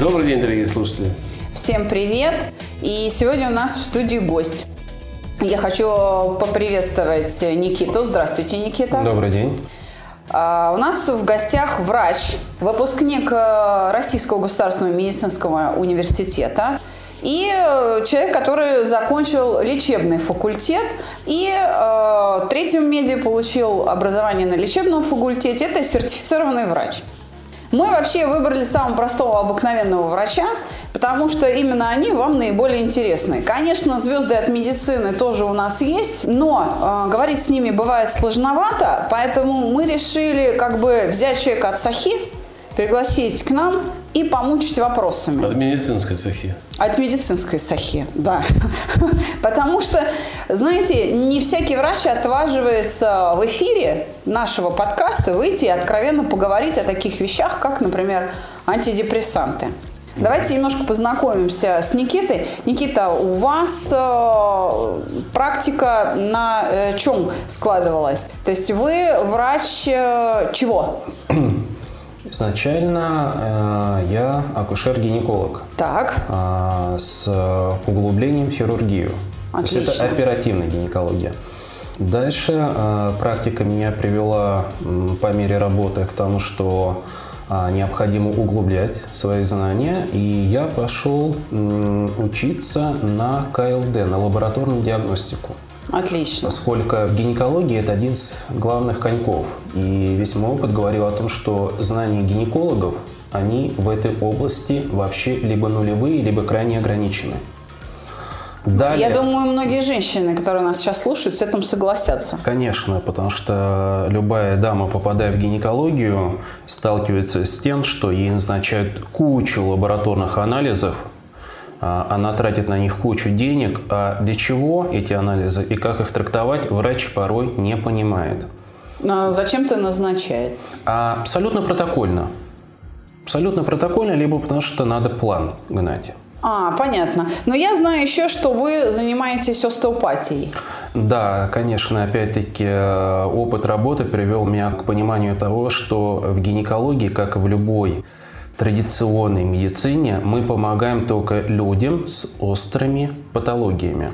Добрый день, дорогие слушатели. Всем привет! И сегодня у нас в студии гость. Я хочу поприветствовать Никиту. Здравствуйте, Никита. Добрый день. А, У нас в гостях врач, выпускник э, Российского государственного медицинского университета и э, человек, который закончил лечебный факультет и э, третьем меди получил образование на лечебном факультете. Это сертифицированный врач. Мы вообще выбрали самого простого обыкновенного врача, потому что именно они вам наиболее интересны. Конечно, звезды от медицины тоже у нас есть, но э, говорить с ними бывает сложновато, поэтому мы решили как бы взять человека от Сахи, пригласить к нам и помучить вопросами. От медицинской цехи. От медицинской сахи, да. Потому что, знаете, не всякий врач отваживается в эфире нашего подкаста выйти и откровенно поговорить о таких вещах, как, например, антидепрессанты. Давайте немножко познакомимся с Никитой. Никита, у вас э, практика на э, чем складывалась? То есть вы врач э, чего? Изначально э, я акушер-гинеколог Так, э, с углублением в хирургию. То есть Отлично. это оперативная гинекология. Дальше э, практика меня привела по мере работы к тому, что э, необходимо углублять свои знания, и я пошел учиться на КЛД, на лабораторную диагностику. Отлично. Поскольку в гинекологии это один из главных коньков. И весь мой опыт говорил о том, что знания гинекологов, они в этой области вообще либо нулевые, либо крайне ограничены. Далее, Я думаю, многие женщины, которые нас сейчас слушают, с этим согласятся. Конечно, потому что любая дама, попадая в гинекологию, сталкивается с тем, что ей назначают кучу лабораторных анализов, она тратит на них кучу денег, а для чего эти анализы и как их трактовать, врач порой не понимает. Но зачем-то назначает. А абсолютно протокольно. Абсолютно протокольно, либо потому что надо план гнать. А, понятно. Но я знаю еще, что вы занимаетесь остеопатией. Да, конечно, опять-таки э, опыт работы привел меня к пониманию того, что в гинекологии, как и в любой традиционной медицине, мы помогаем только людям с острыми патологиями.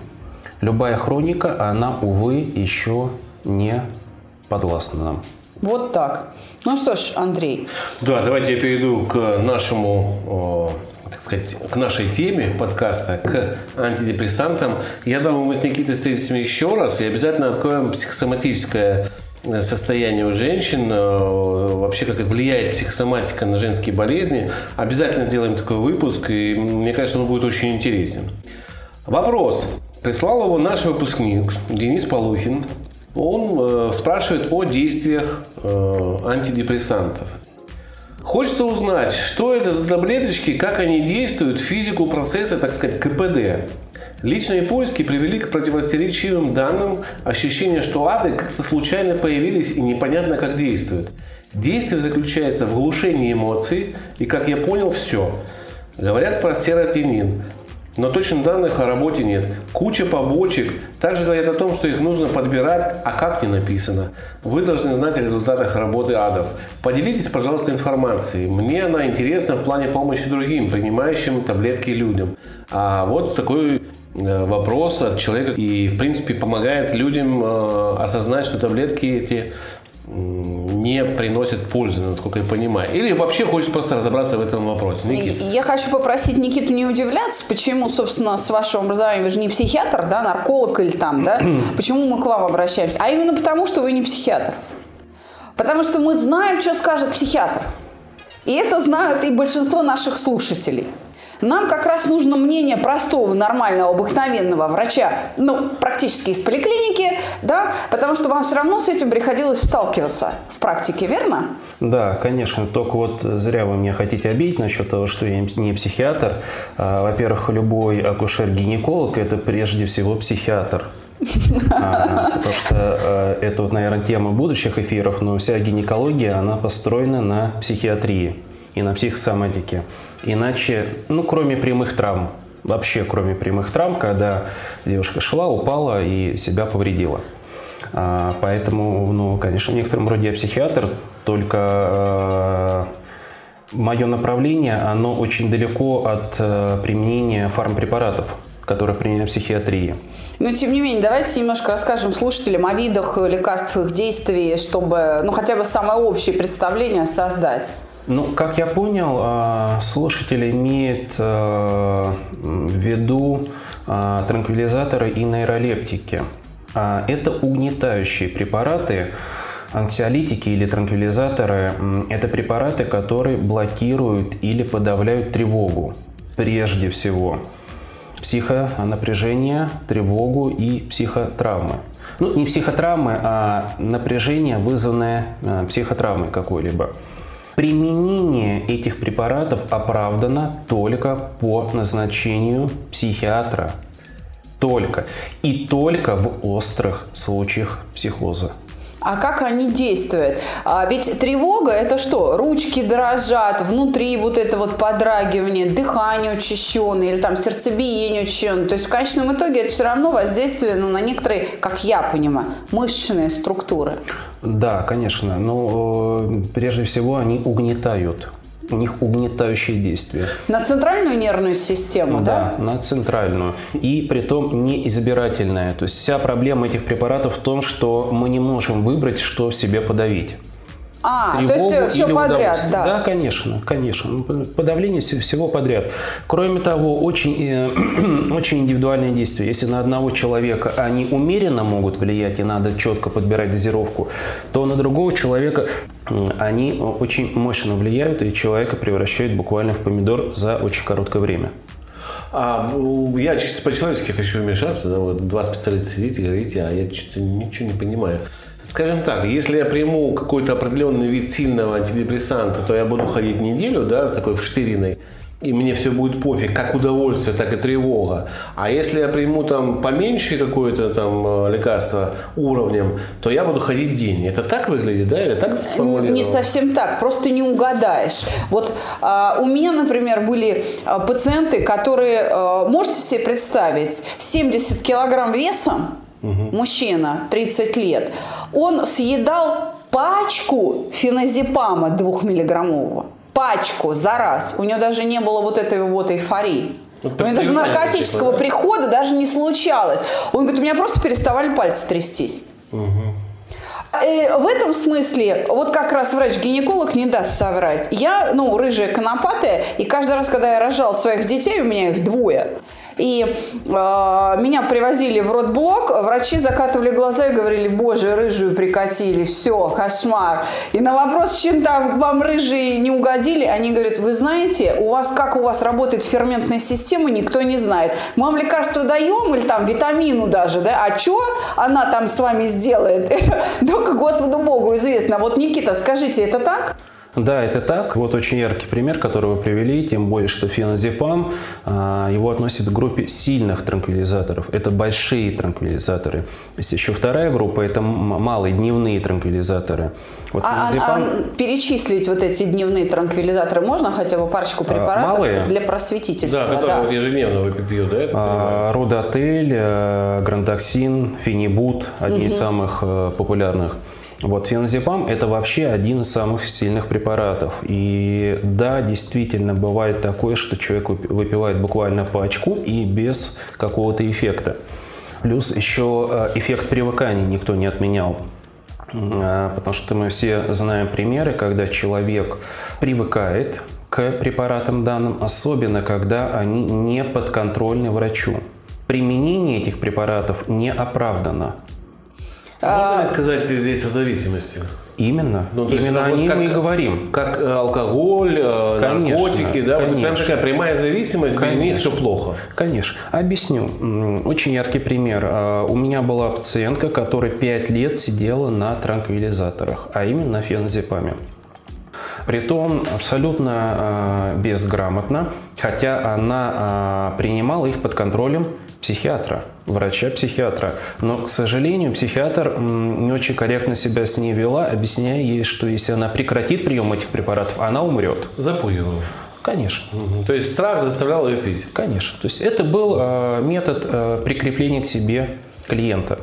Любая хроника, она, увы, еще не подвластна нам. Вот так. Ну что ж, Андрей, Да, давайте я перейду к нашему, э, так сказать, к нашей теме подкаста, к антидепрессантам. Я думаю, мы с Никитой встретимся еще раз и обязательно откроем психосоматическое состояние у женщин, э, вообще как влияет психосоматика на женские болезни. Обязательно сделаем такой выпуск, и мне кажется, он будет очень интересен. Вопрос. Прислал его наш выпускник Денис Полухин. Он э, спрашивает о действиях э, антидепрессантов. Хочется узнать, что это за таблеточки, как они действуют, физику процесса, так сказать, КПД. Личные поиски привели к противоречивым данным, ощущение, что ады как-то случайно появились и непонятно как действуют. Действие заключается в глушении эмоций и, как я понял, все. Говорят про серотонин, но точных данных о работе нет. Куча побочек. Также говорят о том, что их нужно подбирать, а как не написано. Вы должны знать о результатах работы адов. Поделитесь, пожалуйста, информацией. Мне она интересна в плане помощи другим, принимающим таблетки людям. А вот такой вопрос от человека и, в принципе, помогает людям э, осознать, что таблетки эти не приносят пользы, насколько я понимаю. Или вообще хочет просто разобраться в этом вопросе. Никит. я хочу попросить Никиту не удивляться, почему, собственно, с вашим образованием, вы же не психиатр, да, нарколог или там, да, почему мы к вам обращаемся, а именно потому, что вы не психиатр. Потому что мы знаем, что скажет психиатр. И это знают и большинство наших слушателей. Нам как раз нужно мнение простого, нормального, обыкновенного врача, ну, практически из поликлиники, да, потому что вам все равно с этим приходилось сталкиваться в практике, верно? Да, конечно. Только вот зря вы меня хотите обидеть насчет того, что я не психиатр. А, во-первых, любой акушер-гинеколог – это прежде всего психиатр. А, потому что э, это, вот, наверное, тема будущих эфиров, но вся гинекология, она построена на психиатрии и на психосоматике. Иначе, ну, кроме прямых травм, вообще кроме прямых травм, когда девушка шла, упала и себя повредила. А, поэтому, ну, конечно, в некотором роде я психиатр, только э, мое направление, оно очень далеко от э, применения фармпрепаратов, которые применяют в психиатрии. Но, тем не менее, давайте немножко расскажем слушателям о видах лекарств, их действий, чтобы, ну, хотя бы самое общее представление создать. Ну, как я понял, а, слушатель имеет а, в виду а, транквилизаторы и нейролептики. Это угнетающие препараты, анксиолитики или транквилизаторы – это препараты, которые блокируют или подавляют тревогу прежде всего. Психонапряжение, тревогу и психотравмы. Ну, не психотравмы, а напряжение, вызванное психотравмой какой-либо. Применение этих препаратов оправдано только по назначению психиатра. Только. И только в острых случаях психоза. А как они действуют? А ведь тревога – это что? Ручки дрожат, внутри вот это вот подрагивание, дыхание учащенное или там сердцебиение учащенное. То есть в конечном итоге это все равно воздействие ну, на некоторые, как я понимаю, мышечные структуры. Да, конечно. Но э, прежде всего они угнетают у них угнетающие действия. На центральную нервную систему, да? Да, на центральную. И при том не избирательная. То есть вся проблема этих препаратов в том, что мы не можем выбрать, что себе подавить. А, то есть э, все подряд, да? Да, конечно, конечно. Ну, подавление всего подряд. Кроме того, очень, э, очень индивидуальные действия. Если на одного человека они умеренно могут влиять, и надо четко подбирать дозировку, то на другого человека они очень мощно влияют, и человека превращают буквально в помидор за очень короткое время. А, я чисто по-человечески хочу вмешаться. Да, вот два специалиста сидите и говорите, а я что-то ничего не понимаю. Скажем так, если я приму какой-то определенный вид сильного антидепрессанта, то я буду ходить неделю, да, в такой в штыриной, и мне все будет пофиг, как удовольствие, так и тревога. А если я приму там поменьше какое-то там э, лекарство уровнем, то я буду ходить день. Это так выглядит, да? Или так Не совсем так, просто не угадаешь. Вот а, у меня, например, были а, пациенты, которые, а, можете себе представить, 70 килограмм весом, угу. мужчина, 30 лет, он съедал пачку феназепама двухмиллиграммового. Пачку за раз. У него даже не было вот этой вот эйфории. Ну, у него даже наркотического да? прихода даже не случалось. Он говорит, у меня просто переставали пальцы трястись. Угу. В этом смысле, вот как раз врач-гинеколог не даст соврать. Я, ну, рыжая конопатая, и каждый раз, когда я рожал своих детей, у меня их двое, и э, меня привозили в родблок, врачи закатывали глаза и говорили, боже, рыжую прикатили, все, кошмар. И на вопрос, чем там вам рыжие не угодили, они говорят, вы знаете, у вас как у вас работает ферментная система, никто не знает. Мы вам лекарство даем или там витамину даже, да, а что она там с вами сделает? Только Господу Богу известно. Вот, Никита, скажите, это так? Да, это так. Вот очень яркий пример, который вы привели, тем более, что феназепам, а, его относят к группе сильных транквилизаторов. Это большие транквилизаторы. Есть еще вторая группа, это малые дневные транквилизаторы. Вот а, феназепам... а, а перечислить вот эти дневные транквилизаторы можно хотя бы парочку а, препаратов малые? для просветительства? Да, которые да. Ежедневно вы пьют, да? А, Родотель, э, Грандоксин, Фенибут, одни угу. из самых э, популярных. Вот феназепам – это вообще один из самых сильных препаратов. И да, действительно, бывает такое, что человек выпивает буквально пачку и без какого-то эффекта. Плюс еще э, эффект привыкания никто не отменял. Э, потому что мы все знаем примеры, когда человек привыкает к препаратам данным, особенно когда они не подконтрольны врачу. Применение этих препаратов не оправдано. Можно ли сказать здесь о зависимости? Именно. Ну, есть Именно это о вот ней как- мы и говорим. Как э, алкоголь, э, Конечно, наркотики, да, вот прям конечно. такая прямая зависимость, без них все плохо. Конечно. Объясню. Очень яркий пример. А, У меня была пациентка, которая 5 лет сидела на транквилизаторах, а именно на феназепаме. Притом абсолютно э, безграмотно, хотя она принимала их под контролем психиатра, врача-психиатра. Но, к сожалению, психиатр не очень корректно себя с ней вела, объясняя ей, что если она прекратит прием этих препаратов, она умрет. Запугиваю. Конечно. Мгм. То есть страх заставлял ее пить. Конечно. То есть это был э, метод э, прикрепления к себе клиента.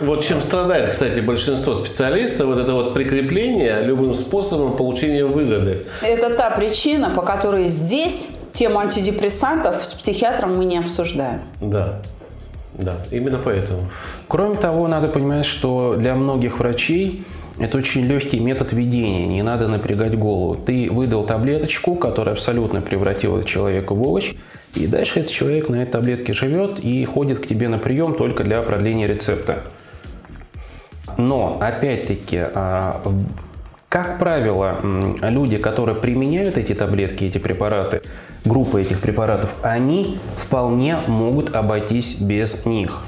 Вот чем страдает, кстати, большинство специалистов, вот это вот прикрепление любым способом получения выгоды. Это та причина, по которой здесь тему антидепрессантов с психиатром мы не обсуждаем. Да, да, именно поэтому. Кроме того, надо понимать, что для многих врачей это очень легкий метод ведения, не надо напрягать голову. Ты выдал таблеточку, которая абсолютно превратила человека в овощ, и дальше этот человек на этой таблетке живет и ходит к тебе на прием только для продления рецепта. Но, опять-таки, а, как правило, люди, которые применяют эти таблетки, эти препараты, группа этих препаратов, они вполне могут обойтись без них.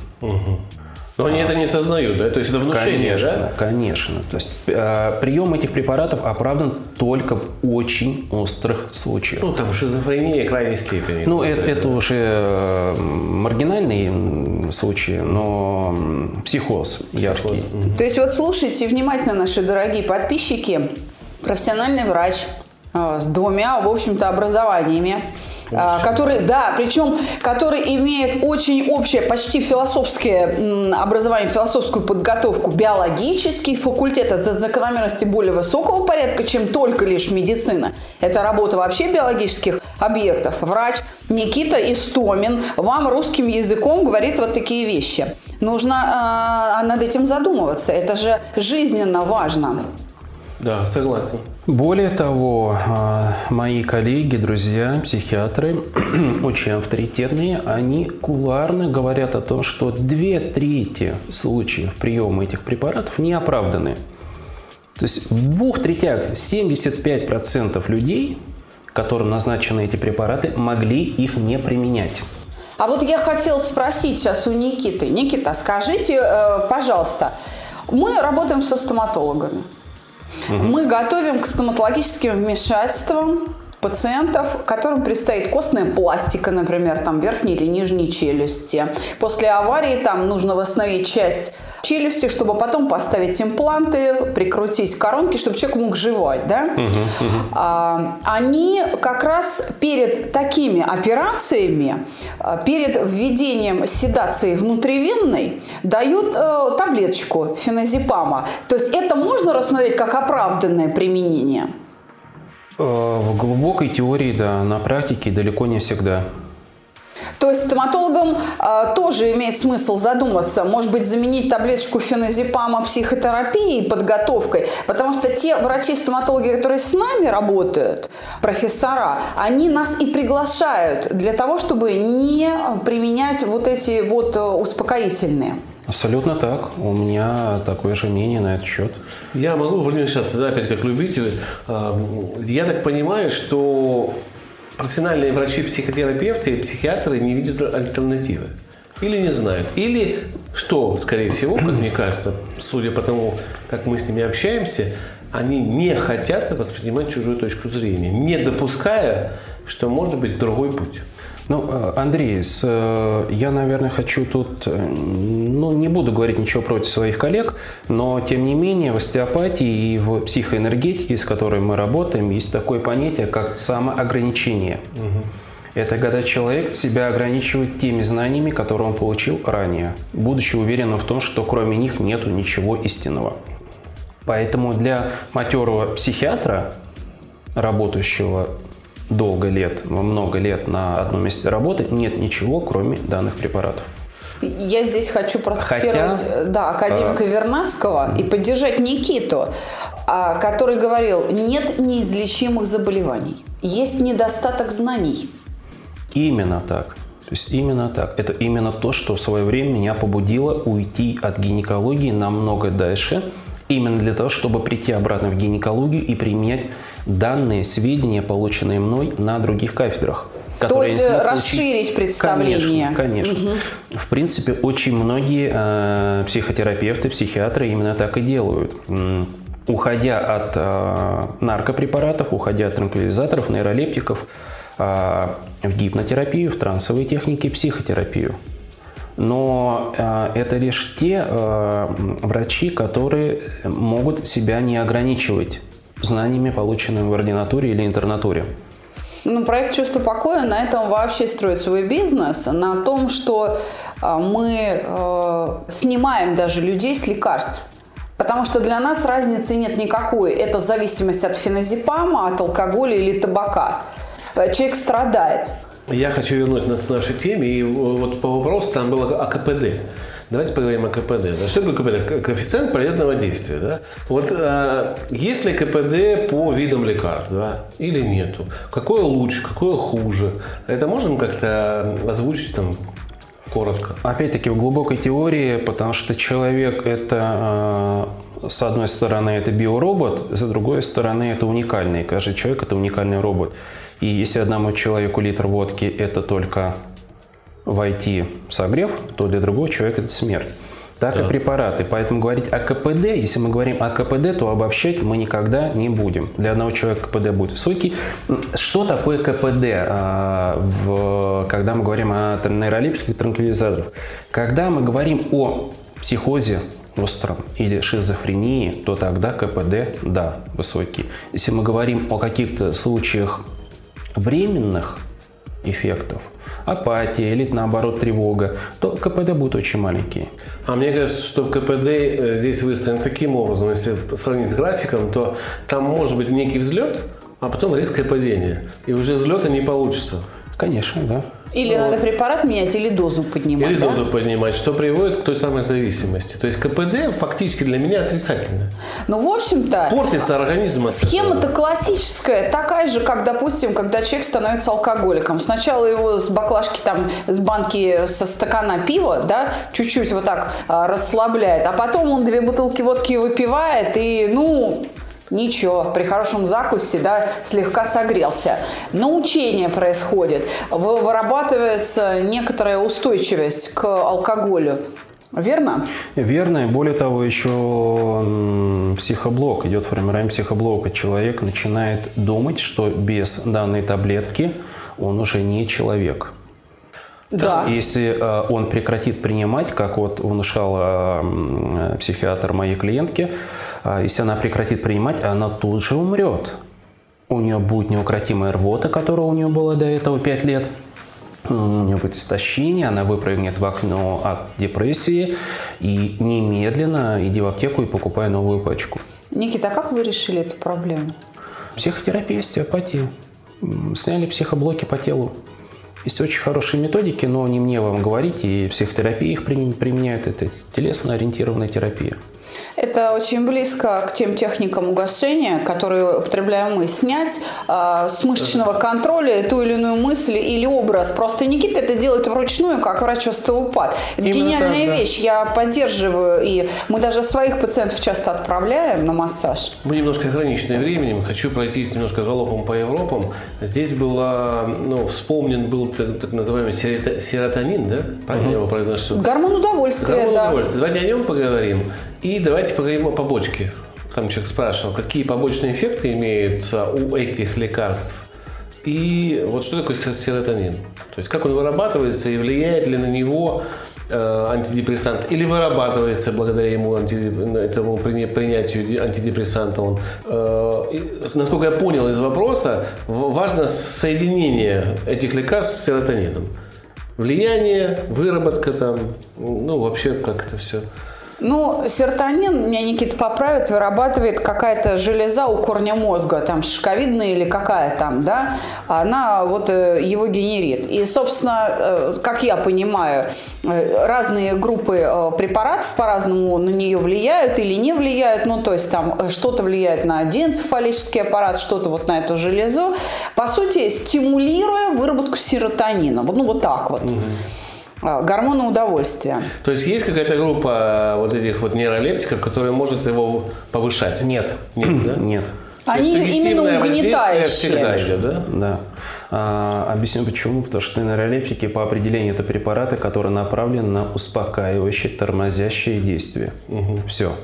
Но они это не сознают, да? То есть это внушение, Конечно, да? конечно. То есть э, прием этих препаратов оправдан только в очень острых случаях. Ну, там шизофрения крайней степени. Ну, Вот это, это уже э, маргинальные случаи, но м, психоз яркий. То есть вот слушайте внимательно, наши дорогие подписчики. Профессиональный врач э, с двумя, в общем-то, образованиями, э, который, да, причем, который имеет очень общее, почти философское м, образование, философскую подготовку, биологический факультет, это закономерности более высокого порядка, чем только лишь медицина. Это работа вообще биологических объектов. Врач Никита Истомин вам русским языком говорит вот такие вещи. Нужно э, над этим задумываться. Это же жизненно важно. Да, согласен. Более того, э, мои коллеги, друзья, психиатры, очень авторитетные, они кулуарно говорят о том, что две трети случаев приема этих препаратов не оправданы. То есть в двух третях 75% людей, которым назначены эти препараты, могли их не применять. А вот я хотела спросить сейчас у Никиты. Никита, скажите, э, пожалуйста, мы работаем со стоматологами. Мы готовим к стоматологическим вмешательствам пациентов, которым предстоит костная пластика, например, там верхней или нижней челюсти. После аварии там нужно восстановить часть челюсти, чтобы потом поставить импланты, прикрутить коронки, чтобы человек мог жевать, да? А, они как раз перед такими операциями, а, перед введением седации внутривенной, дают э, таблеточку феназепама. То есть это можно рассмотреть как оправданное применение? Э, В глубокой теории, да, на практике далеко не всегда. То есть стоматологам э, тоже имеет смысл задуматься, может быть, заменить таблеточку феназепама психотерапией, подготовкой, потому что те врачи-стоматологи, которые с нами работают, профессора, они нас и приглашают для того, чтобы не применять вот эти вот э, успокоительные. Абсолютно так. У меня такое же мнение на этот счет. Я могу вмешаться, да, опять как любитель. А, Я так понимаю, что профессиональные врачи-психотерапевты и психиатры не видят альтернативы. Или не знают. Или, что, скорее всего, как мне кажется, судя по тому, как мы с ними общаемся, они не хотят воспринимать чужую точку зрения, не допуская, что может быть другой путь. Ну, э, Андрей, э, я, наверное, хочу тут, э, ну, не буду говорить ничего против своих коллег, но, тем не менее, в остеопатии и в психоэнергетике, с которой мы работаем, есть такое понятие, как самоограничение. Это когда человек себя ограничивает теми знаниями, которые он получил ранее, будучи уверенным в том, что кроме них нету ничего истинного. Поэтому для матерого психиатра, работающего долго лет, много лет на одном месте работы, нет ничего, кроме данных препаратов. Я здесь хочу процитировать Хотя, э, да, академика Вернадского и поддержать Никиту, а, который говорил, нет неизлечимых заболеваний, есть недостаток знаний. Именно так. То есть именно так. Это именно то, что в свое время меня побудило уйти от гинекологии намного дальше. Именно для того, чтобы прийти обратно в гинекологию и применять данные сведения, полученные мной на других кафедрах. То есть э, расширить представление. Конечно, конечно. Угу. В принципе, очень многие э, психотерапевты, психиатры именно так и делают. Уходя от э, наркопрепаратов, уходя от транквилизаторов, нейролептиков, э, в гипнотерапию, в трансовые техники, психотерапию. Но э, это лишь те э, врачи, которые могут себя не ограничивать знаниями, полученными в ординатуре или интернатуре. Ну, проект «Чувство покоя» на этом вообще строит свой бизнес, на том, что э, мы э, снимаем даже людей с лекарств. Потому что для нас разницы нет никакой. Это зависимость от феназепама, от алкоголя или табака. Э, человек страдает. Я хочу вернуться к нашей теме. И вот по вопросу там было о КПД. Давайте поговорим о КПД. Что такое КПД? Коэффициент полезного действия. Да? Вот а, есть ли КПД по видам лекарств да? или нету? Какое лучше, какое хуже? Это можем как-то озвучить там коротко? Опять-таки в глубокой теории, потому что человек это а, с одной стороны это биоробот, с другой стороны это уникальный. Каждый человек это уникальный робот. И если одному человеку литр водки это только войти согрев, то для другого человека это смерть. Так да. и препараты. Поэтому говорить о КПД, если мы говорим о КПД, то обобщать мы никогда не будем. Для одного человека КПД будет высокий. Что такое КПД, а, в, когда мы говорим о нейролептиках и транквилизаторах? Когда мы говорим о психозе остром или шизофрении, то тогда КПД, да, высокий. Если мы говорим о каких-то случаях временных эффектов, апатия или наоборот тревога, то КПД будет очень маленький. А мне кажется, что КПД э, здесь выстроен таким образом, если сравнить с графиком, то там может быть некий взлет, а потом резкое падение. И уже взлета не получится. Конечно, да. Или вот. надо препарат менять, или дозу поднимать. Или да? дозу поднимать, что приводит к той самой зависимости. То есть КПД фактически для меня отрицательно. Ну, в общем-то... Портится организм. Схема-то классическая, такая же, как, допустим, когда человек становится алкоголиком. Сначала его с баклажки, там, с банки, со стакана пива, да, чуть-чуть вот так а, расслабляет, а потом он две бутылки водки выпивает, и, ну, Ничего, при хорошем закусе, да, слегка согрелся. Научение происходит, вырабатывается некоторая устойчивость к алкоголю. Верно? Верно. И более того, еще психоблок, идет формирование психоблока. Человек начинает думать, что без данной таблетки он уже не человек. Да. Если э, он прекратит принимать, как вот внушал психиатр моей клиентки, если она прекратит принимать, она тут же умрет. У нее будет неукротимая рвота, которая у нее была до этого 5 лет. У нее будет истощение, она выпрыгнет в окно от депрессии и немедленно иди в аптеку и покупай новую пачку. Никита, а как вы решили эту проблему? Психотерапия, остеопатия. Сняли психоблоки по телу. Есть очень хорошие методики, но не мне вам говорить, и психотерапия их применяют. Это телесно-ориентированная терапия. Это очень близко к тем техникам угошения, которые употребляем мы. Снять э, с мышечного контроля ту или иную мысль или образ. Просто Никита это делает вручную, как врач-остеопат. Это Именно гениальная так, вещь. Я поддерживаю. И мы даже своих пациентов часто отправляем на массаж. Мы немножко ограничены временем. Хочу пройтись немножко галопом по Европам. Здесь было, ну, вспомнен был так, так называемый серотонин, да? Правильно угу. я его произношу? Гормон удовольствия, Гормон да. удовольствия. Давайте о нем поговорим. И давайте поговорим о побочке. Там человек спрашивал, какие побочные эффекты имеются у этих лекарств. И вот что такое серотонин? То есть как он вырабатывается и влияет ли на него э, антидепрессант или вырабатывается благодаря ему этому принятию антидепрессанта. Он, э, насколько я понял из вопроса, важно соединение этих лекарств с серотонином. Влияние, выработка там, ну вообще как это все. Ну, серотонин, меня Никита поправит, вырабатывает какая-то железа у корня мозга, там шишковидная или какая там, да, она вот э, его генерит. И, собственно, э, как я понимаю, э, разные группы препаратов по-разному на нее влияют или не влияют, ну, то есть там что-то влияет на денцефалический аппарат, что-то вот на эту железу, по сути, стимулируя выработку серотонина. Ну, вот так вот. Угу. А, гормона удовольствия. То есть есть какая-то группа вот этих вот нейролептиков, которая может его повышать? Нет. Нет, да? Нет. Они именно воздействие всегда угнетающие. идет, да? Да. А, объясню почему. Потому что нейролептики по определению это препараты, которые направлены на успокаивающие, тормозящие действия. Все.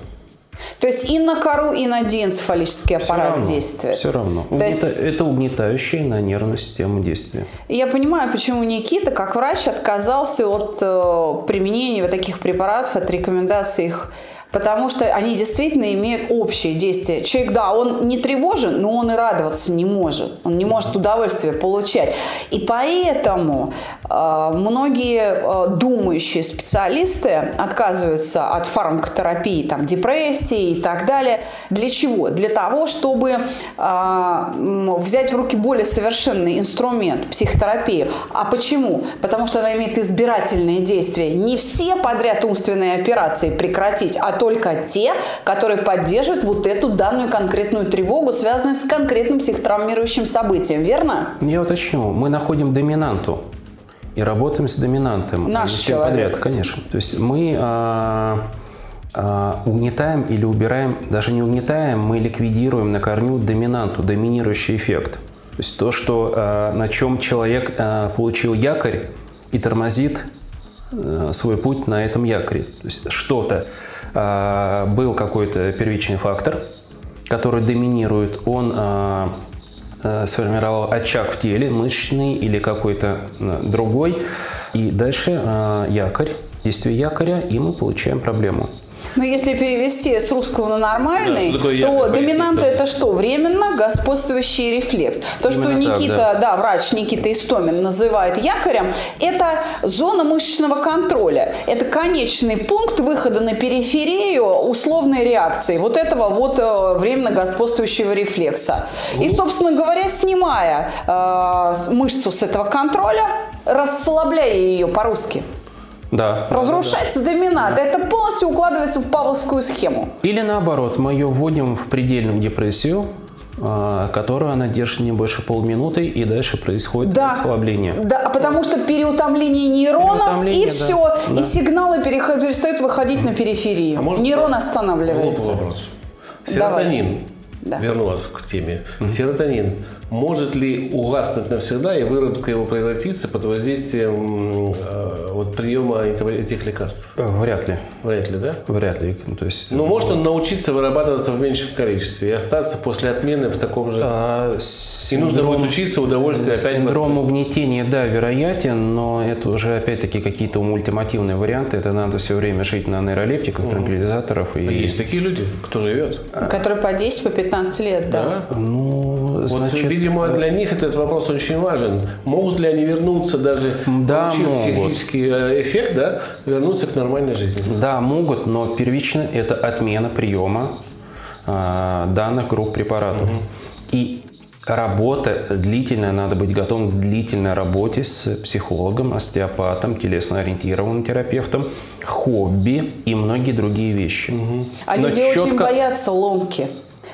То есть и на кору, и на диэнцефалический аппарат действует. Все равно. То есть- Угнета- Это угнетающее на нервную систему действия. И Я понимаю, почему Никита, как врач, отказался от э, применения вот таких препаратов, от рекомендаций их, потому что они действительно имеют общее действие. Человек, да, он не тревожен, но он и радоваться не может. Он не может удовольствие получать. И поэтому э, многие э, думающие специалисты отказываются от фармакотерапии, там, депрессии и так далее. Для чего? Для того, чтобы э, взять в руки более совершенный инструмент психотерапию. А почему? Потому что она имеет избирательные действия. Не все подряд умственные операции прекратить, а только те, которые поддерживают вот эту данную конкретную тревогу, связанную с конкретным психотравмирующим событием. Верно? Я уточню. Мы находим доминанту и работаем с доминантом. Наш а человек. подряд, конечно. То есть мы а, а, угнетаем или убираем, даже не угнетаем, мы ликвидируем на корню доминанту, доминирующий эффект. То есть то, что, а, на чем человек а, получил якорь и тормозит э, свой путь на этом якоре. То есть что-то, а, был какой-то первичный фактор, который доминирует, он а, э, сформировал очаг в теле, мышечный или какой-то э, другой, и дальше а, якорь, действие якоря, и мы получаем проблему. Но если перевести с русского на Да, нормальный, такое то якорь, доминанта это что? Временно господствующий рефлекс. То, что Именно так, Никита, да. врач Никита Истомин называет якорем, это зона мышечного контроля. Это конечный пункт выхода на периферию условной реакции вот этого вот э, временно господствующего рефлекса. И, собственно говоря, снимая э, мышцу с этого контроля, расслабляя ее по-русски, Да. разрушается доминант. Это полностью укладывается в павловскую схему. Или наоборот, мы ее вводим в предельную депрессию, а, которую она держит не больше полминуты, и дальше происходит Да. расслабление. Да, а потому что переутомление нейронов, Переутомление, и да. все. Да. И сигналы перестают выходить на периферию. А может, Нейрон останавливается. вопрос. Давай. Серотонин. Да. Верну вас к теме. Серотонин. Может ли угаснуть навсегда и выработка его превратиться под воздействием э, вот, приема этих лекарств? Э, Вряд ли. Вряд ли, да? Вряд ли. Ну, То есть, Ну, может он научиться вырабатываться в меньшем количестве и остаться после отмены в таком же... а, И нужно синдром- будет учиться, удовольствие опять... Синдром угнетения, да, вероятен, но это уже опять-таки какие-то ультимативные варианты. Это надо все время жить на нейролептиках, транквилизаторов. И, Есть такие люди, кто живет. Который по 10, по 15 лет, да. Да? Ну, Вот, значит, видимо, для них этот вопрос очень важен. Могут ли они вернуться даже, Да, получив могут. психический э, эффект, да, вернуться к нормальной жизни? да, могут, но первично это отмена приема а, данных групп препаратов. И работа длительная, надо быть готовым к длительной работе с психологом, остеопатом, телесно-ориентированным терапевтом, хобби и многие другие вещи. А Но люди очень четко- боятся ломки.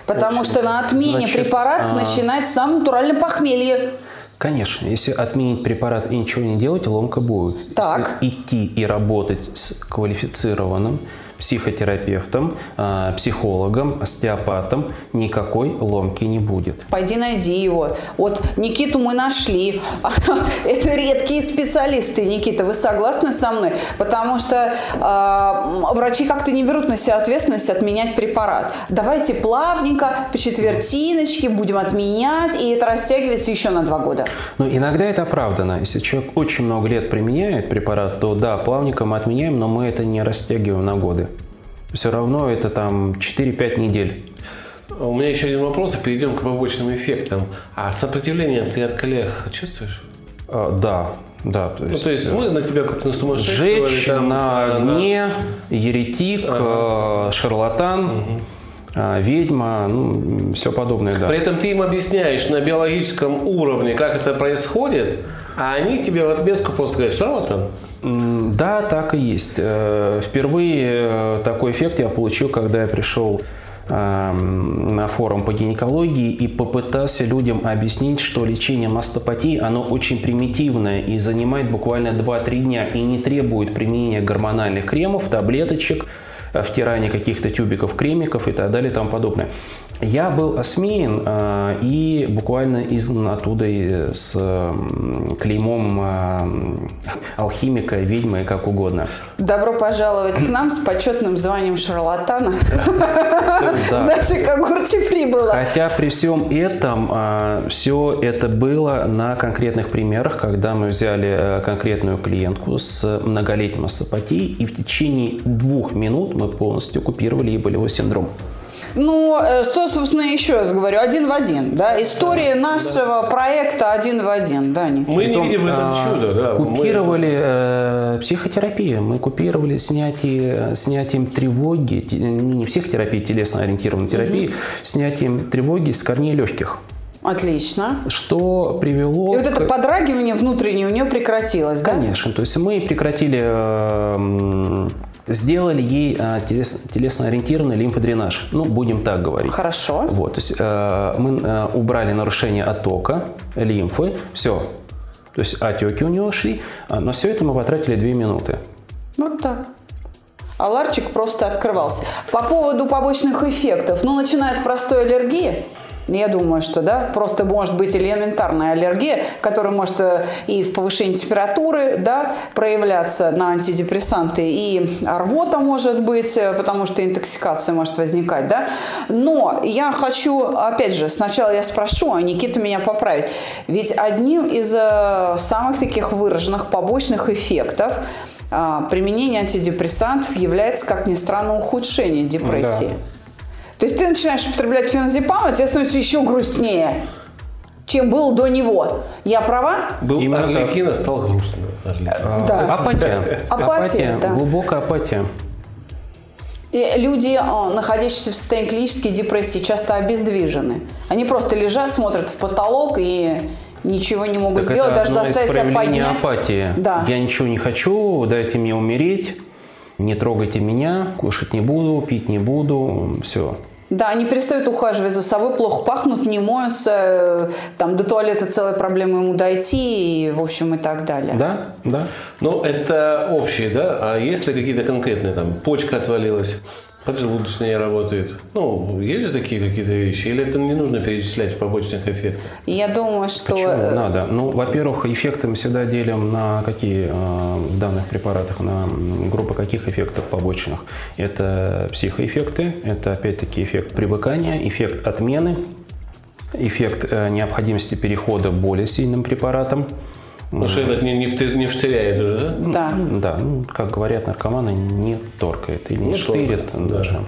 Потому что на отмене Значит, препаратов а- начинается самое натуральное похмелье. Конечно, если отменить препарат и ничего не делать, ломка будет. Так. Если идти и работать с квалифицированным психотерапевтом, а, психологом, остеопатом, никакой ломки не будет. Пойди найди его. Вот Никиту мы нашли. Это редкие специалисты, Никита. Вы согласны со мной? Потому что э, врачи как-то не берут на себя ответственность отменять препарат. Давайте плавненько, по четвертиночке будем отменять, и это растягивается еще на два года. Но иногда это оправдано. Если человек очень много лет применяет препарат, то да, плавненько мы отменяем, но мы это не растягиваем на годы. Все равно это там 4-5 недель. У меня еще один вопрос, и перейдем к побочным эффектам. А сопротивление ты от коллег чувствуешь? А, да, да. То Ну, есть, то есть смотрят на тебя как на сумасшедшего? Сжечь или там, на огне, еретик, э, шарлатан, э, ведьма, ну, все подобное, да. При этом ты им объясняешь на биологическом уровне, как это происходит, а они тебе в отместку просто говорят, шарлатан. М, Да, так и есть. Э, Впервые э, такой эффект я получил, когда я пришел на форум по гинекологии и попытался людям объяснить, что лечение мастопатии, оно очень примитивное и занимает буквально 2-3 дня и не требует применения гормональных кремов, таблеточек, втирания каких-то тюбиков, кремиков и так далее и тому подобное. Я был осмеян э, и буквально из оттуда с клеймом э, алхимика, ведьмы, как угодно. Добро пожаловать к нам с почетным званием шарлатана. В нашей когорте прибыло. Хотя при всем этом все это было на конкретных примерах, когда мы взяли конкретную клиентку с многолетним остеопатией, и в течение двух минут мы полностью купировали ей болевой синдром. Ну, э, что, собственно, еще раз говорю, один в один, да, история да, нашего да. проекта один в один, да, Никита. Мы не видим в этом а, чудо, да. Купировали мы... э, психотерапию, мы купировали снятие, снятием тревоги, не психотерапии, телесно-ориентированной терапии, угу. снятием тревоги с корней легких. Отлично. Что привело... И вот это подрагивание внутреннее у нее прекратилось, да? Конечно. То есть мы прекратили э, сделали ей а, телесно-ориентированный лимфодренаж. Ну, будем так говорить. Хорошо. Вот, то есть э, мы э, убрали нарушение оттока лимфы, все. То есть отеки у нее шли, а, но все это мы потратили 2 минуты. Вот так. А ларчик просто открывался. По поводу побочных эффектов. Ну, начиная от простой аллергии, я думаю, что да, просто может быть элементарная аллергия, которая может э, и в повышении температуры да, проявляться на антидепрессанты, и рвота может быть, э, потому что интоксикация может возникать. Да? Но я хочу, опять же, сначала я спрошу, а Никита меня поправит. Ведь одним из э, самых таких выраженных побочных эффектов применения антидепрессантов является, как ни странно, ухудшение депрессии. Да. То есть ты начинаешь употреблять феназепам, и тебе становится еще грустнее чем был до него. Я права? Был Именно Орликина, стал грустно. А, да. Апатия. Апатия, апатия да. Глубокая апатия. И люди, а, находящиеся в состоянии клинической депрессии, часто обездвижены. Они просто лежат, смотрят в потолок и ничего не могут так сделать, даже заставить себя поднять. апатии. Да. Я ничего не хочу, дайте мне умереть не трогайте меня, кушать не буду, пить не буду, все. Да, они перестают ухаживать за собой, плохо пахнут, не моются, э, там до туалета целая проблема ему дойти, и, в общем, и так далее. Да, да. Ну, это общие, да? А есть ли какие-то конкретные, там, почка отвалилась, поджелудочная не работает. Ну, есть же такие какие-то вещи? Или это не нужно перечислять в побочных эффектах? Я думаю, что... Почему? Э, Надо. Ну, во-первых, эффекты мы всегда делим на какие э, в данных препаратах, на группы каких эффектов побочных. Это психоэффекты, это опять-таки эффект привыкания, эффект отмены, эффект э, необходимости перехода более сильным препаратом, Потому что это не, не, не штыряет уже, да? Да. Да, ну, как говорят наркоманы, не торкает или не, не штырит торкает, даже. Да.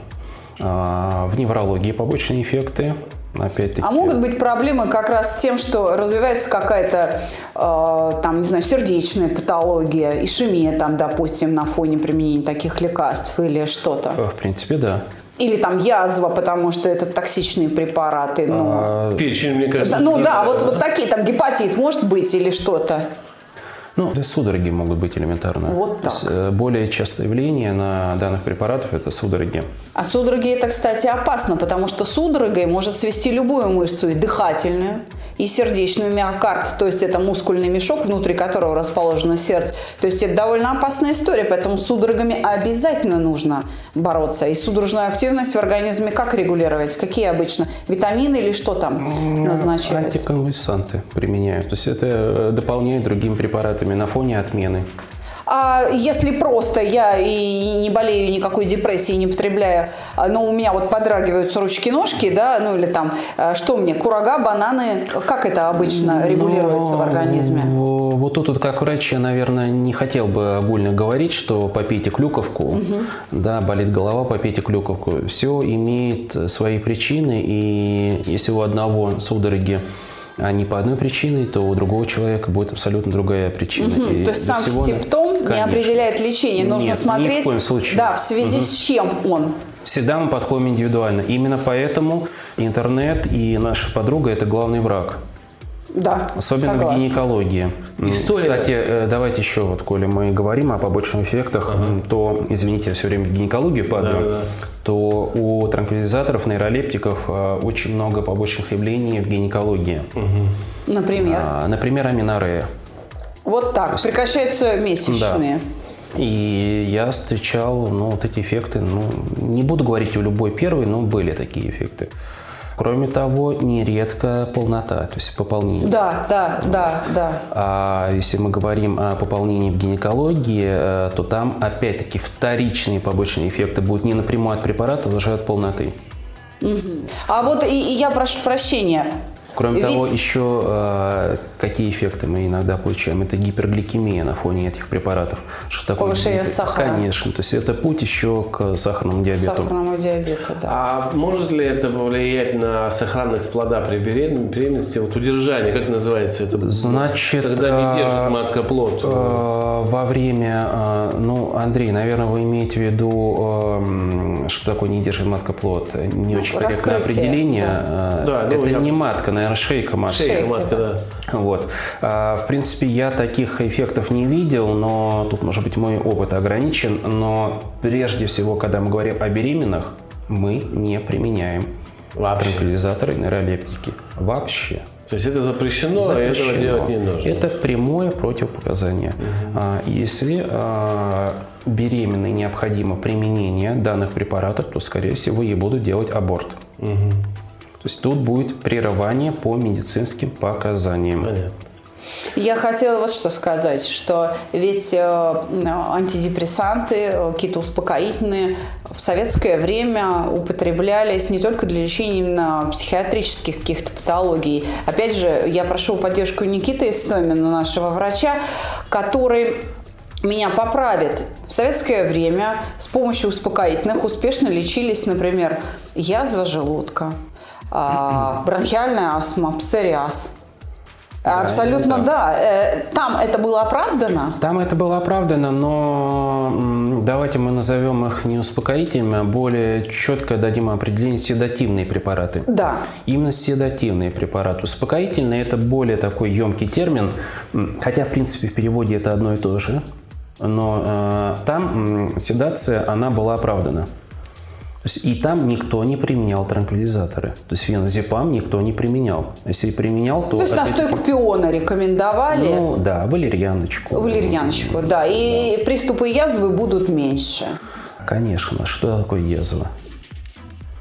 А, в неврологии побочные эффекты, опять-таки. А могут быть проблемы как раз с тем, что развивается какая-то, э, там, не знаю, сердечная патология, ишемия, там, допустим, на фоне применения таких лекарств или что-то? В принципе, да. Или там язва, потому что это токсичные препараты. Ну, а, печень, мне кажется. Ну да, вот, вот такие, там гепатит может быть или что-то. Ну, судороги могут быть элементарно. Вот так. Э, более частое явление на данных препаратов – это судороги. А судороги – это, кстати, опасно, потому что судорогой может свести любую мышцу, и дыхательную, и сердечную миокард, то есть это мускульный мешок, внутри которого расположено сердце. То есть это довольно опасная история, поэтому с судорогами обязательно нужно бороться. И судорожную активность в организме как регулировать? Какие обычно? Витамины или что там назначают? Антиконвульсанты применяют. То есть это э, дополняет другими препаратами на фоне отмены. А если просто я и не болею никакой депрессией, не потребляю, а, но у меня вот подрагиваются ручки-ножки, да, ну или там, а, что мне, курага, бананы, как это обычно регулируется но, в организме? Вот тут вот как врач я, наверное, не хотел бы огульно говорить, что попейте клюковку, угу. да, болит голова, попейте клюковку. Все имеет свои причины, и если у одного судороги не по одной причине, то у другого человека будет абсолютно другая причина. Угу, то есть сам симптом Конечно. не определяет лечение. Нужно Нет, смотреть, ни в коем случае. да, в связи угу. с чем он. Всегда мы подходим индивидуально. Именно поэтому интернет и наша подруга – это главный враг. Да, Особенно согласна. в гинекологии. История- Кстати, э, давайте еще, вот, коли мы говорим о побочных эффектах, м, то, извините, я все время в гинекологию падаю, Да-да-да. то у транквилизаторов, нейролептиков э, очень много побочных явлений в гинекологии. Например. А, Например, аминорея. Вот так. Прекращаются месячные. И я встречал, ну, вот эти эффекты, ну, не буду говорить о любой первый, но были такие эффекты. Кроме того, нередко полнота, то есть пополнение. Да, да, да, да. А если мы говорим о пополнении в гинекологии, э, то там опять-таки вторичные побочные эффекты будут не напрямую от препарата, даже от полноты. А вот и, и я прошу прощения. Кроме Ведь- того, еще э, какие эффекты мы иногда получаем? Это гипергликемия на фоне этих препаратов. Что такое? Повышение гипер- сахара. Конечно. То есть это путь еще к сахарному диабету. Сахарному диабету, да. А может ли это повлиять на сохранность плода при беременности? Вот удержание, как называется это? Значит, Когда не а, держит матка плод. Э, Во время, ну, Андрей, наверное, вы имеете в виду, что такое не держит матка плод? Не очень корректное определение. да. Да, ну, Это я- не матка, наверное, шейка матки. Шейка матка, да. Вот. А, В принципе, я таких эффектов не видел, но тут, может быть, мой опыт ограничен. Но прежде всего, когда мы говорим о беременных, мы не применяем Вообще. транквилизаторы, нейролептики. Вообще. То есть это запрещено, а этого Запрещено. делать не нужно. Это прямое противопоказание. А, Если а, беременной необходимо применение данных препаратов, то, скорее всего, ей будут делать аборт. То есть тут будет прерывание по медицинским показаниям. Я хотела вот что сказать, что ведь э, антидепрессанты, э, какие-то успокоительные в советское время употреблялись не только для лечения именно психиатрических каких-то патологий. Опять же, я прошу поддержку Никиты Истомина, нашего врача, который меня поправит. В советское время с помощью успокоительных успешно лечились, например, язва желудка, бронхиальная астма, псориаз. Абсолютно да. Э, Там это было оправдано. Там это было оправдано, но давайте мы назовем их не успокоительными, а более четко дадим определение седативные препараты. Да. Именно седативные препараты. Успокоительные – это более такой емкий термин, хотя, в принципе, в переводе это одно и то же. Но э, там седация, она была оправдана. И там никто не применял транквилизаторы. То есть феназепам никто не применял. Если применял, то... То есть настойку пиона рекомендовали. Ну, да, валерьяночку. Валерьяночку, да. И приступы язвы будут меньше. Конечно. Что такое язва?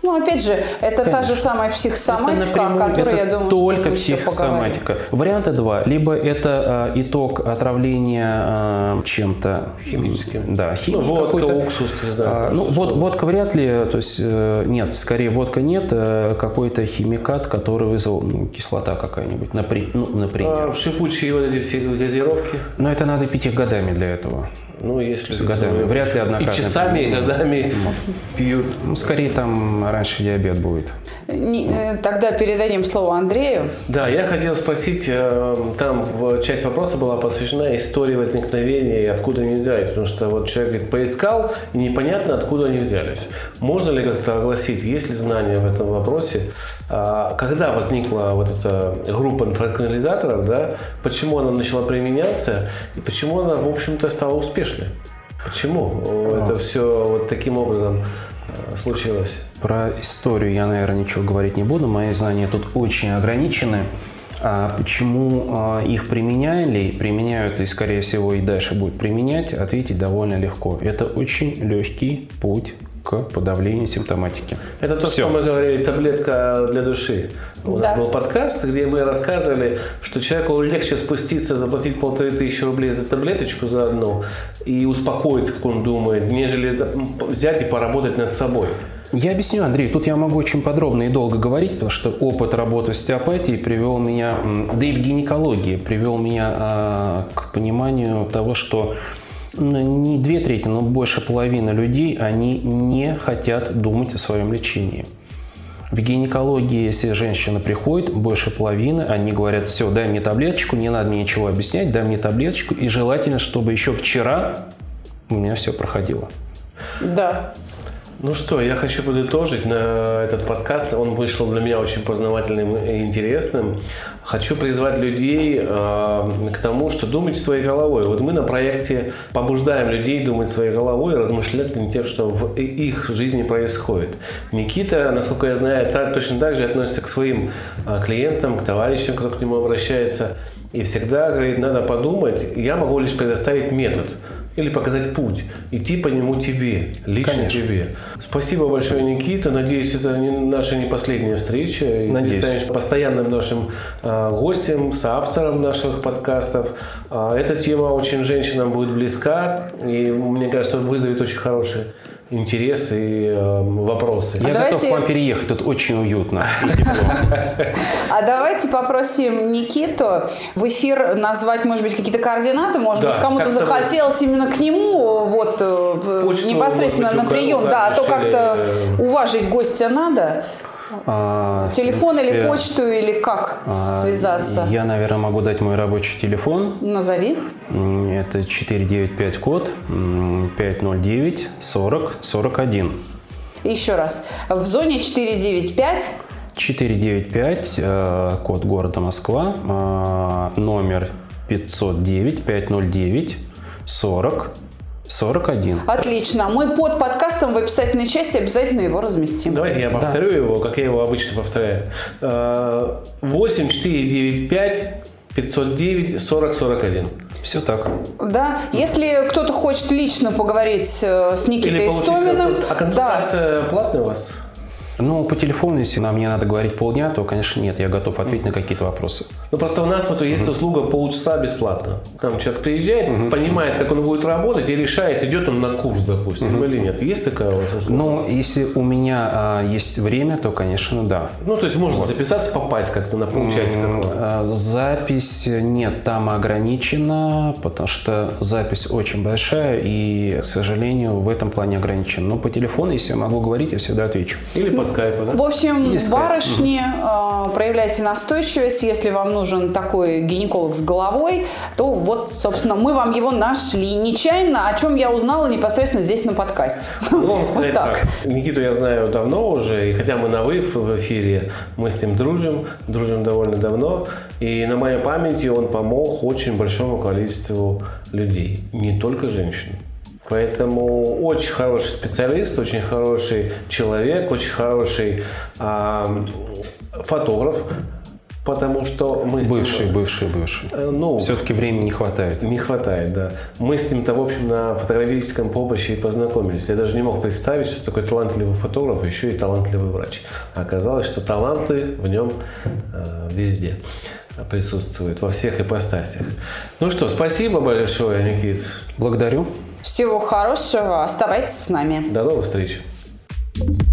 Ну, опять же, это та же Конечно. самая психосоматика, Это о напрямую- которой, это я думаю, только что мы еще поговорим. психосоматика. Варианта два. Либо это э, итог отравления э, чем-то Химическим. Да, Ну, химией водка, какой-то. уксус, не знаю. А, ну, вод- водка вряд ли, то есть э, нет, скорее водка нет, э, какой-то химикат, который вызвал ну, кислота какая-нибудь, напри- ну, например. А, шипучие вот эти все газировки. Но это надо пить их годами для этого. Ну, если... С годами. Вряд ли И однократно. часами, и годами пьют. Ну, скорее там раньше диабет будет. Э, Тогда передадим слово Андрею. Да, я хотел спросить, э, там часть вопроса была посвящена истории возникновения и откуда они взялись, потому что вот человек говорит, поискал, и непонятно, откуда они взялись. Можно ли как-то огласить, есть ли знания в этом вопросе, А, когда возникла вот эта группа транквилизаторов, да, почему она начала применяться, и почему она, в общем-то, стала успешной? Почему это все вот таким образом случилось? Про историю я, наверное, ничего говорить не буду. Мои знания тут очень ограничены. А почему а, их применяли, применяют и, скорее всего, и дальше будут применять, ответить довольно легко. Это очень легкий путь к подавлению симптоматики. Это то, Всё. что мы говорили, таблетка для души. У Да. нас был подкаст, где мы рассказывали, что человеку легче спуститься, заплатить полторы тысячи рублей за таблеточку за одну и успокоиться, как он думает, нежели взять и поработать над собой. Я объясню, Андрей, тут я могу очень подробно и долго говорить, потому что опыт работы с остеопатией привел меня, да и в гинекологии, привел меня а, к пониманию того, что не две трети, но больше половины людей, они не хотят думать о своем лечении. В гинекологии, если женщина приходит, больше половины, они говорят, все, дай мне таблеточку, не надо мне ничего объяснять, дай мне таблеточку, и желательно, чтобы еще вчера у меня все проходило. Да. Ну что, я хочу подытожить на этот подкаст. Он вышел для меня очень познавательным и интересным. Хочу призвать людей э, к тому, что думайте своей головой. Вот мы на проекте побуждаем людей думать своей головой размышлять над тем, что в их жизни происходит. Никита, насколько я знаю, так, точно так же относится к своим э, клиентам, к товарищам, кто к нему обращается. И всегда говорит, надо подумать, я могу лишь предоставить метод или показать путь, идти по нему тебе, лично Конечно. тебе. Спасибо большое, Никита. Надеюсь, это не наша не последняя встреча. И Надеюсь. ты станешь постоянным нашим э, гостем, соавтором наших подкастов. А, эта тема очень женщинам будет близка, и мне кажется, вызовет очень хороший интерес и э, вопросы. Я давайте- готов к вам переехать, тут очень уютно. А давайте попросим Никиту в эфир назвать, может быть, какие-то координаты. Может быть, кому-то захотелось именно к нему вот э, непосредственно на прием. Да, а то как-то или, уважить гостя надо. А, Телефон в или принципе, почту, или как а, связаться? Я, наверное, могу дать мой рабочий телефон. Назови. Это 495 код м, 509 40 41. Еще раз. В зоне 495 495, э, код города Москва, э, номер 509 509 40 41. Отлично. Мы под подкастом в описательной части обязательно его разместим. Давайте я повторю его, как я его обычно повторяю. Э, 8 495 509 40 41. Все так. Да. Если кто-то хочет лично поговорить э, с Никитой Истоминым, консуль- А да, консультация платная у вас? Ну, по телефону, если нам не надо говорить полдня, то, конечно, нет, я готов ответить на какие-то вопросы. Ну просто у нас вот есть услуга полчаса бесплатно. Там человек приезжает, понимает, как он будет работать и решает, идет он на курс, допустим, или нет. Есть такая у вас услуга? Но если у меня а, есть время, то, конечно, да. Ну, то есть можно записаться, попасть как-то на полчасика. А, Запись нет, там ограничена, потому что запись очень большая и, к сожалению, в этом плане ограничена. Но по телефону, если я могу говорить, я всегда отвечу. Или по скайпу, да? В общем, Есть барышни, э, проявляйте настойчивость. Если вам нужен такой гинеколог с головой, то вот, собственно, мы вам его нашли. Нечаянно, о чем я узнала непосредственно здесь на подкасте. Ну, Вот так. так. Никиту я знаю давно уже, и хотя мы на «вы» в эфире, мы с ним дружим, дружим довольно давно, и на моей памяти он помог очень большому количеству людей, не только женщин. Поэтому очень хороший специалист, очень хороший человек, очень хороший а, фотограф, потому что мы с ним- Бывший, бывший, бывший. Э, ну, Все-таки времени не хватает. не хватает, да. Мы с ним-то, в общем, на фотографическом поприще и познакомились. Я даже не мог представить, что такой талантливый фотограф, еще и талантливый врач. А оказалось, что таланты в нем э, везде присутствуют, во всех ипостасях. Ну что, спасибо большое, Никит. Благодарю. Всего хорошего. Оставайтесь с нами. До новых встреч. thank you